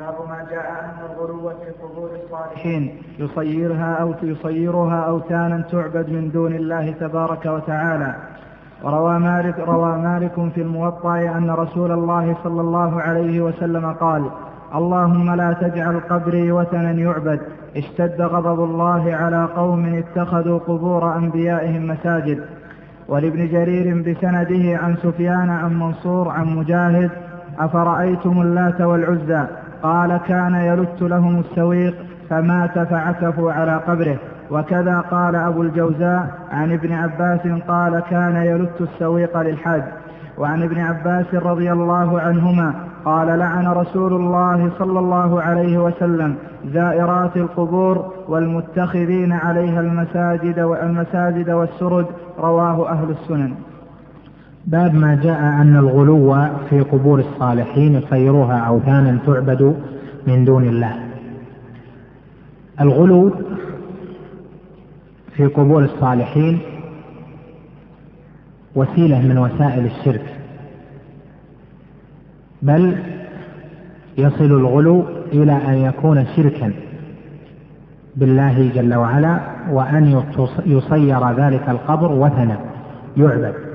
باب ما جاء أن الغلو في قبور الصالحين. يصيرها أو يصيرها أوثانا تعبد من دون الله تبارك وتعالى. وروى مالك روى مالك في الموطأ أن رسول الله صلى الله عليه وسلم قال اللهم لا تجعل قبري وثنا يعبد. اشتد غضب الله على قوم اتخذوا قبور أنبيائهم مساجد. ولابن جرير بسنده عن سفيان عن منصور عن مجاهد أفرأيتم اللات والعزى؟ قال كان يلت لهم السويق فمات فعكفوا على قبره. وكذا قال أبو الجوزاء عن ابن عباس قال كان يلت السويق للحاج. وعن ابن عباس رضي الله عنهما قال لعن رسول الله صلى الله عليه وسلم زائرات القبور والمتخذين عليها المساجد والمساجد والسرد رواه أهل السنن. باب ما جاء أن الغلو في قبور الصالحين يصيرها أوثانا تعبد من دون الله. الغلو في قبور الصالحين وسيلة من وسائل الشرك بل يصل الغلو إلى أن يكون شركا بالله جل وعلا وأن يصير ذلك القبر وثنا يعبد.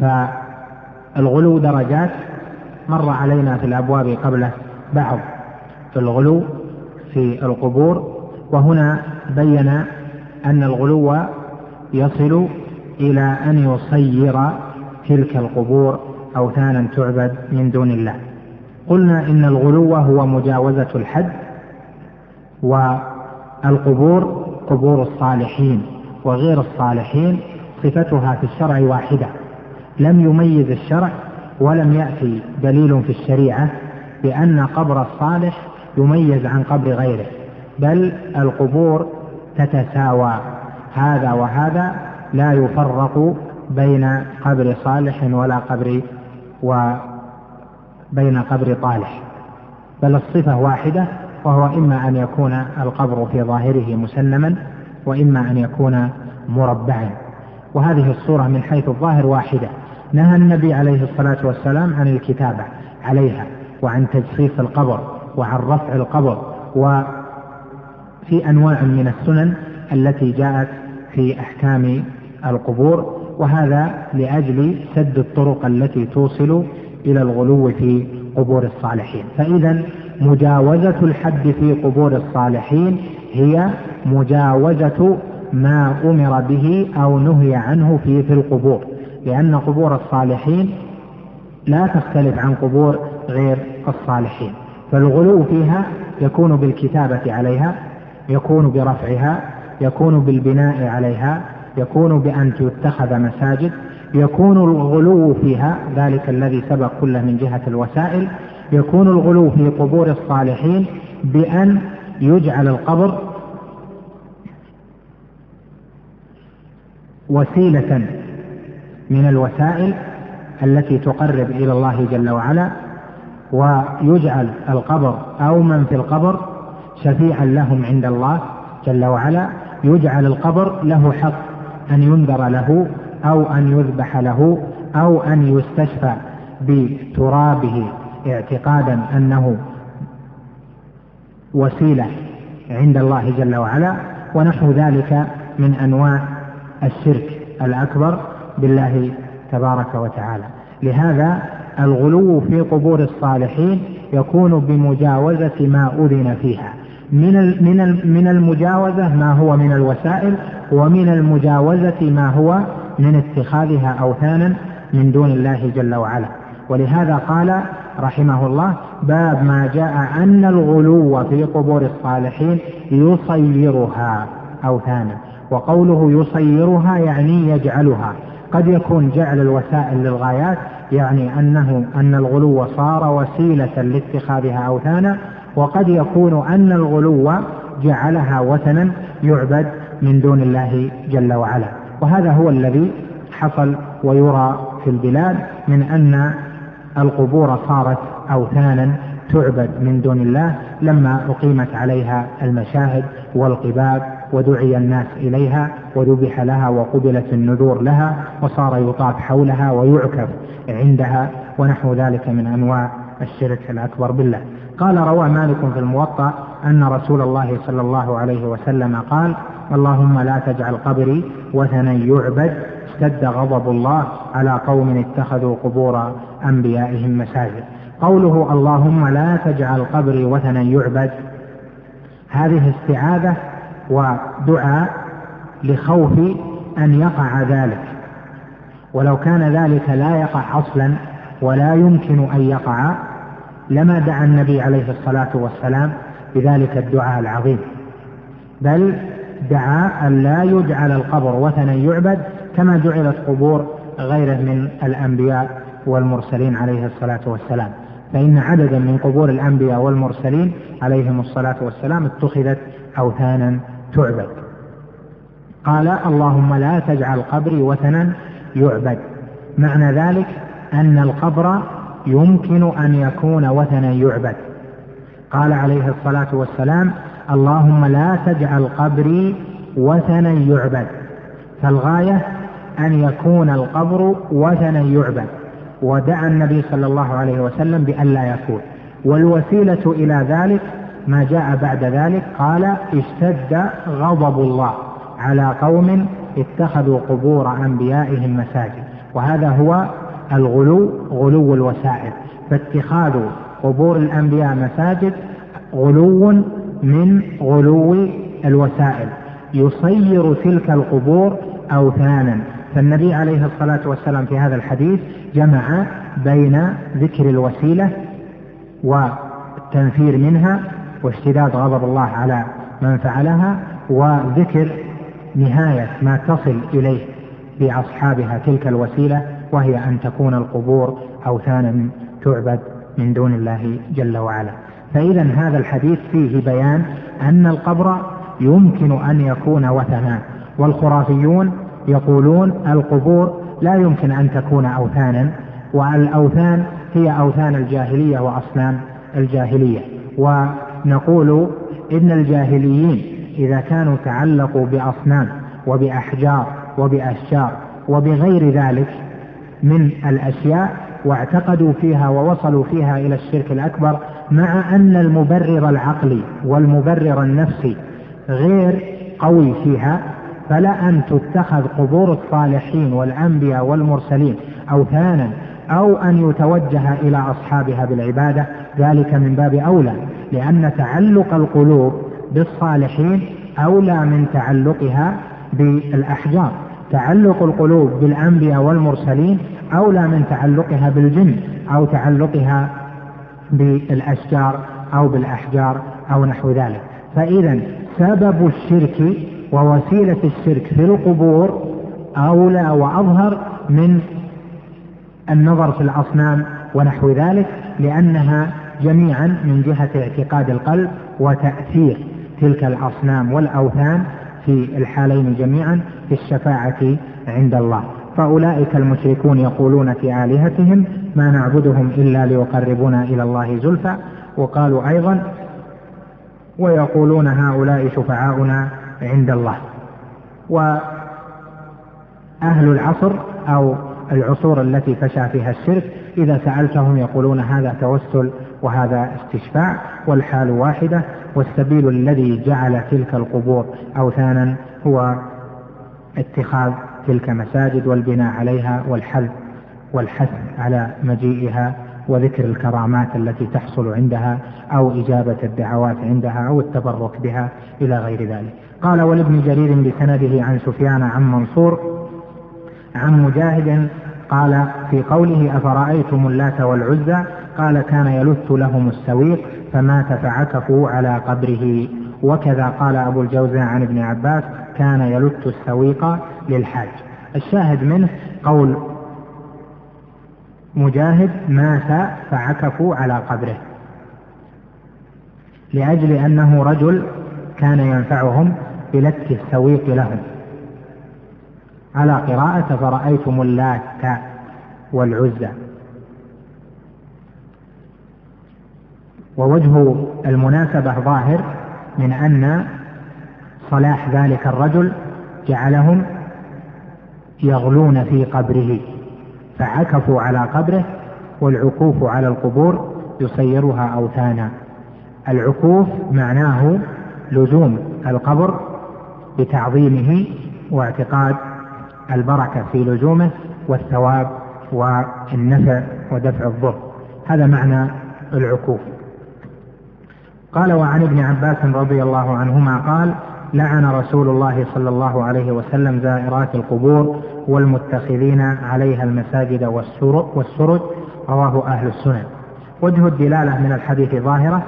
فالغلو درجات مر علينا في الأبواب قبله بعض في الغلو في القبور وهنا بين أن الغلو يصل إلى أن يصير تلك القبور أوثانا تعبد من دون الله. قلنا إن الغلو هو مجاوزة الحد والقبور قبور الصالحين وغير الصالحين صفتها في الشرع واحدة. لم يميز الشرع ولم يأتي دليل في الشريعة بأن قبر الصالح يميز عن قبر غيره بل القبور تتساوى هذا وهذا لا يفرق بين قبر صالح ولا قبر وبين قبر طالح بل الصفة واحدة وهو إما أن يكون القبر في ظاهره مسلما وإما أن يكون مربعا وهذه الصورة من حيث الظاهر واحدة. نهى النبي عليه الصلاة والسلام عن الكتابة عليها وعن تجصيص القبر وعن رفع القبر وفي أنواع من السنن التي جاءت في أحكام القبور وهذا لأجل سد الطرق التي توصل إلى الغلو في قبور الصالحين. فإذا مجاوزة الحد في قبور الصالحين هي مجاوزة ما أمر به أو نهي عنه في في القبور. لأن قبور الصالحين لا تختلف عن قبور غير الصالحين. فالغلو فيها يكون بالكتابة عليها يكون برفعها يكون بالبناء عليها يكون بأن تتخذ مساجد يكون الغلو فيها ذلك الذي سبق كله من جهة الوسائل يكون الغلو في قبور الصالحين بأن يجعل القبر وسيلة من الوسائل التي تقرب إلى الله جل وعلا ويجعل القبر أو من في القبر شفيعا لهم عند الله جل وعلا يجعل القبر له حق أن ينذر له أو أن يذبح له أو أن يستشفى بترابه اعتقادا أنه وسيلة عند الله جل وعلا. ونحو ذلك من أنواع الشرك الأكبر. بالله تبارك وتعالى. لهذا الغلو في قبور الصالحين يكون بمجاوزة ما أذن فيها. من من من المجاوزة ما هو من الوسائل ومن المجاوزة ما هو من اتخاذها أوثانا من دون الله جل وعلا. ولهذا قال رحمه الله باب ما جاء أن الغلو في قبور الصالحين يصيرها أوثانا. وقوله يصيرها يعني يجعلها. قد يكون جعل الوسائل للغايات يعني أنه أن الغلو صار وسيلة لاتخاذها أوثانا وقد يكون أن الغلو جعلها وثنا يعبد من دون الله جل وعلا. وهذا هو الذي حصل ويرى في البلاد من أن القبور صارت أوثانا تعبد من دون الله لما أقيمت عليها المشاهد والقباب ودعي الناس إليها وذبح لها وقبلت النذور لها وصار يطاف حولها ويعكف عندها ونحو ذلك من أنواع الشرك الأكبر بالله. قال روى مالك في الموطأ أن رسول الله صلى الله عليه وسلم قال اللهم لا تجعل قبري وثنا يعبد اشتد غضب الله على قوم اتخذوا قبور أنبيائهم مساجد. قوله اللهم لا تجعل قبري وثنا يعبد. هذه استعاذة ودعاء لخوف أن يقع ذلك. ولو كان ذلك لا يقع أصلا ولا يمكن أن يقع لما دعا النبي عليه الصلاة والسلام بذلك الدعاء العظيم. بل دعا أن لا يجعل القبر وثنا يعبد كما جعلت قبور غيره من الأنبياء والمرسلين عليه الصلاة والسلام. فإن عددا من قبور الأنبياء والمرسلين عليهم الصلاة والسلام اتخذت أوثانا تعبد. قال اللهم لا تجعل قبري وثنا يعبد. معنى ذلك أن القبر يمكن أن يكون وثنا يعبد. قال عليه الصلاة والسلام اللهم لا تجعل قبري وثنا يعبد. فالغاية أن يكون القبر وثنا يعبد. ودعا النبي صلى الله عليه وسلم بأن لا يكون والوسيلة إلى ذلك ما جاء بعد ذلك قال اشتد غضب الله على قوم اتخذوا قبور أنبيائهم مساجد. وهذا هو الغلو غلو الوسائل. فاتخاذ قبور الأنبياء مساجد غلو من غلو الوسائل. يصير تلك القبور أوثانا. فالنبي عليه الصلاة والسلام في هذا الحديث جمع بين ذكر الوسيلة والتنفير منها واشتداد غضب الله على من فعلها وذكر نهاية ما تصل إليه بأصحابها تلك الوسيلة وهي أن تكون القبور أوثانا تعبد من دون الله جل وعلا. فإذا هذا الحديث فيه بيان أن القبر يمكن أن يكون وثنا والخرافيون يقولون القبور لا يمكن أن تكون أوثانا والأوثان هي أوثان الجاهلية وأصنام الجاهلية. ونقول إن الجاهليين إذا كانوا تعلقوا بأصنام وبأحجار وبأشجار وبغير ذلك من الأشياء واعتقدوا فيها ووصلوا فيها إلى الشرك الأكبر مع أن المبرر العقلي والمبرر النفسي غير قوي فيها فلا أن تتخذ قبور الصالحين والأنبياء والمرسلين أوثانا أو أن يتوجه إلى أصحابها بالعبادة. ذلك من باب أولى. لأن تعلق القلوب بالصالحين أولى من تعلقها بالأحجار. تعلق القلوب بالأنبياء والمرسلين أولى من تعلقها بالجن أو تعلقها بالأشجار أو بالأحجار أو نحو ذلك. فإذا سبب الشرك ووسيلة الشرك في القبور أولى وأظهر من النظر في الأصنام ونحو ذلك لأنها جميعا من جهة اعتقاد القلب وتأثير تلك الأصنام والأوثان في الحالين جميعا في الشفاعة عند الله. فأولئك المشركون يقولون في آلهتهم ما نعبدهم إلا ليقربونا إلى الله زلفى. وقالوا أيضا ويقولون هؤلاء شفعاؤنا عند الله. وأهل العصر أو العصور التي فشى فيها الشرك إذا سألتهم يقولون هذا توسل وهذا استشفاع والحال واحدة والسبيل الذي جعل تلك القبور أوثانا هو اتخاذ تلك مساجد والبناء عليها والحث والحث على مجيئها وذكر الكرامات التي تحصل عندها أو إجابة الدعوات عندها أو التبرك بها إلى غير ذلك. قال ولابن جرير بسنده عن سفيان عن منصور عن مجاهد قال في قوله أفرأيتم اللات والعزى قال كان يلث لهم السويق فمات فعكفوا على قبره وكذا قال أبو الجوزاء عن ابن عباس كان يلت السويق للحاج. الشاهد منه قول مجاهد مات فعكفوا على قبره لأجل أنه رجل كان ينفعهم بلت السويق لهم. على قراءة فرأيتم اللات والعزى. ووجه المناسبة ظاهر من أن صلاح ذلك الرجل جعلهم يغلون في قبره فعكفوا على قبره والعكوف على القبور يصيرها أوثانا. العكوف معناه لزوم القبر بتعظيمه واعتقاد البركة في لزومه والثواب والنفع ودفع الضر. هذا معنى العكوف. قال وعن ابن عباس رضي الله عنهما قال لعن رسول الله صلى الله عليه وسلم زائرات القبور والمتخذين عليها المساجد والسرج رواه أهل السنن. وجه الدلالة من الحديث ظاهرة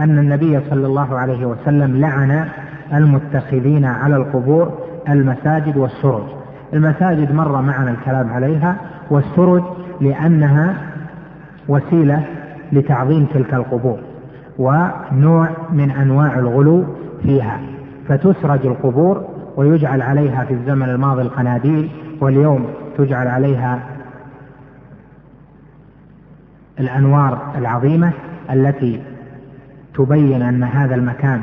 أن النبي صلى الله عليه وسلم لعن المتخذين على القبور المساجد والسرج. المساجد مر معنا الكلام عليها والسرج لأنها وسيلة لتعظيم تلك القبور. ونوع من أنواع الغلو فيها فتسرج القبور ويجعل عليها في الزمن الماضي القناديل واليوم تجعل عليها الأنوار العظيمة التي تبين أن هذا المكان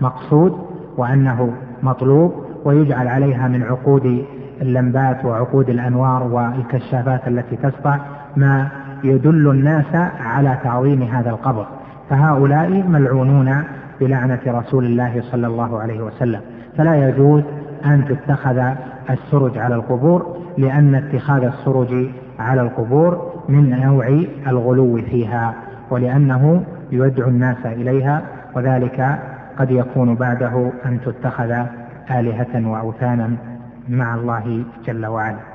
مقصود وأنه مطلوب ويجعل عليها من عقود اللمبات وعقود الأنوار والكشافات التي تسطع ما يدل الناس على تعظيم هذا القبر. فهؤلاء ملعونون بلعنة رسول الله صلى الله عليه وسلم. فلا يجوز أن تتخذ السرج على القبور لأن اتخاذ السرج على القبور من نوع الغلو فيها ولأنه يدعو الناس إليها وذلك قد يكون بعده أن تتخذ آلهة وأوثانا مع الله جل وعلا.